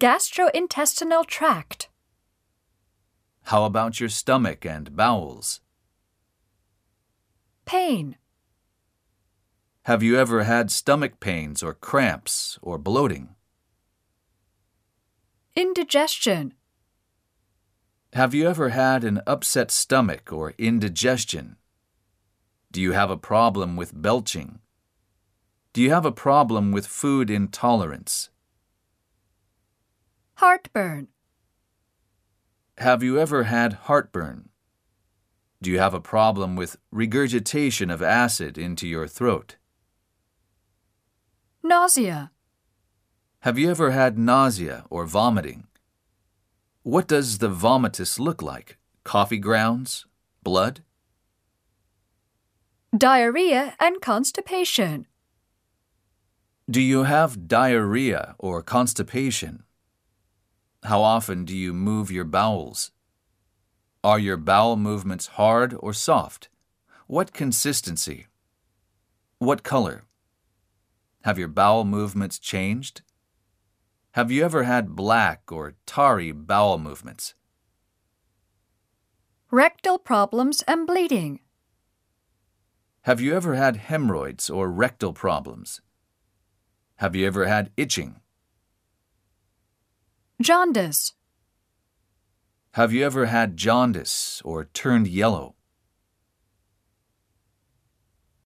gastrointestinal tract, How about your stomach and bowels? pain, Have you ever had stomach pains or cramps or bloating? indigestion, Have you ever had an upset stomach or indigestion? Do you have a problem with belching? Do you have a problem with food intolerance? Heartburn, Have you ever had heartburn? Do you have a problem with regurgitation of acid into your throat? nausea, Have you ever had nausea or vomiting? What does the vomitus look like? Coffee grounds? Blood? diarrhea, and constipation. Do you have diarrhea or constipation? How often do you move your bowels? Are your bowel movements hard or soft? What consistency? What color? Have your bowel movements changed? Have you ever had black or tarry bowel movements? rectal problems and bleeding, Have you ever had hemorrhoids or rectal problems? Have you ever had itching? Jaundice, Have you ever had jaundice or turned yellow?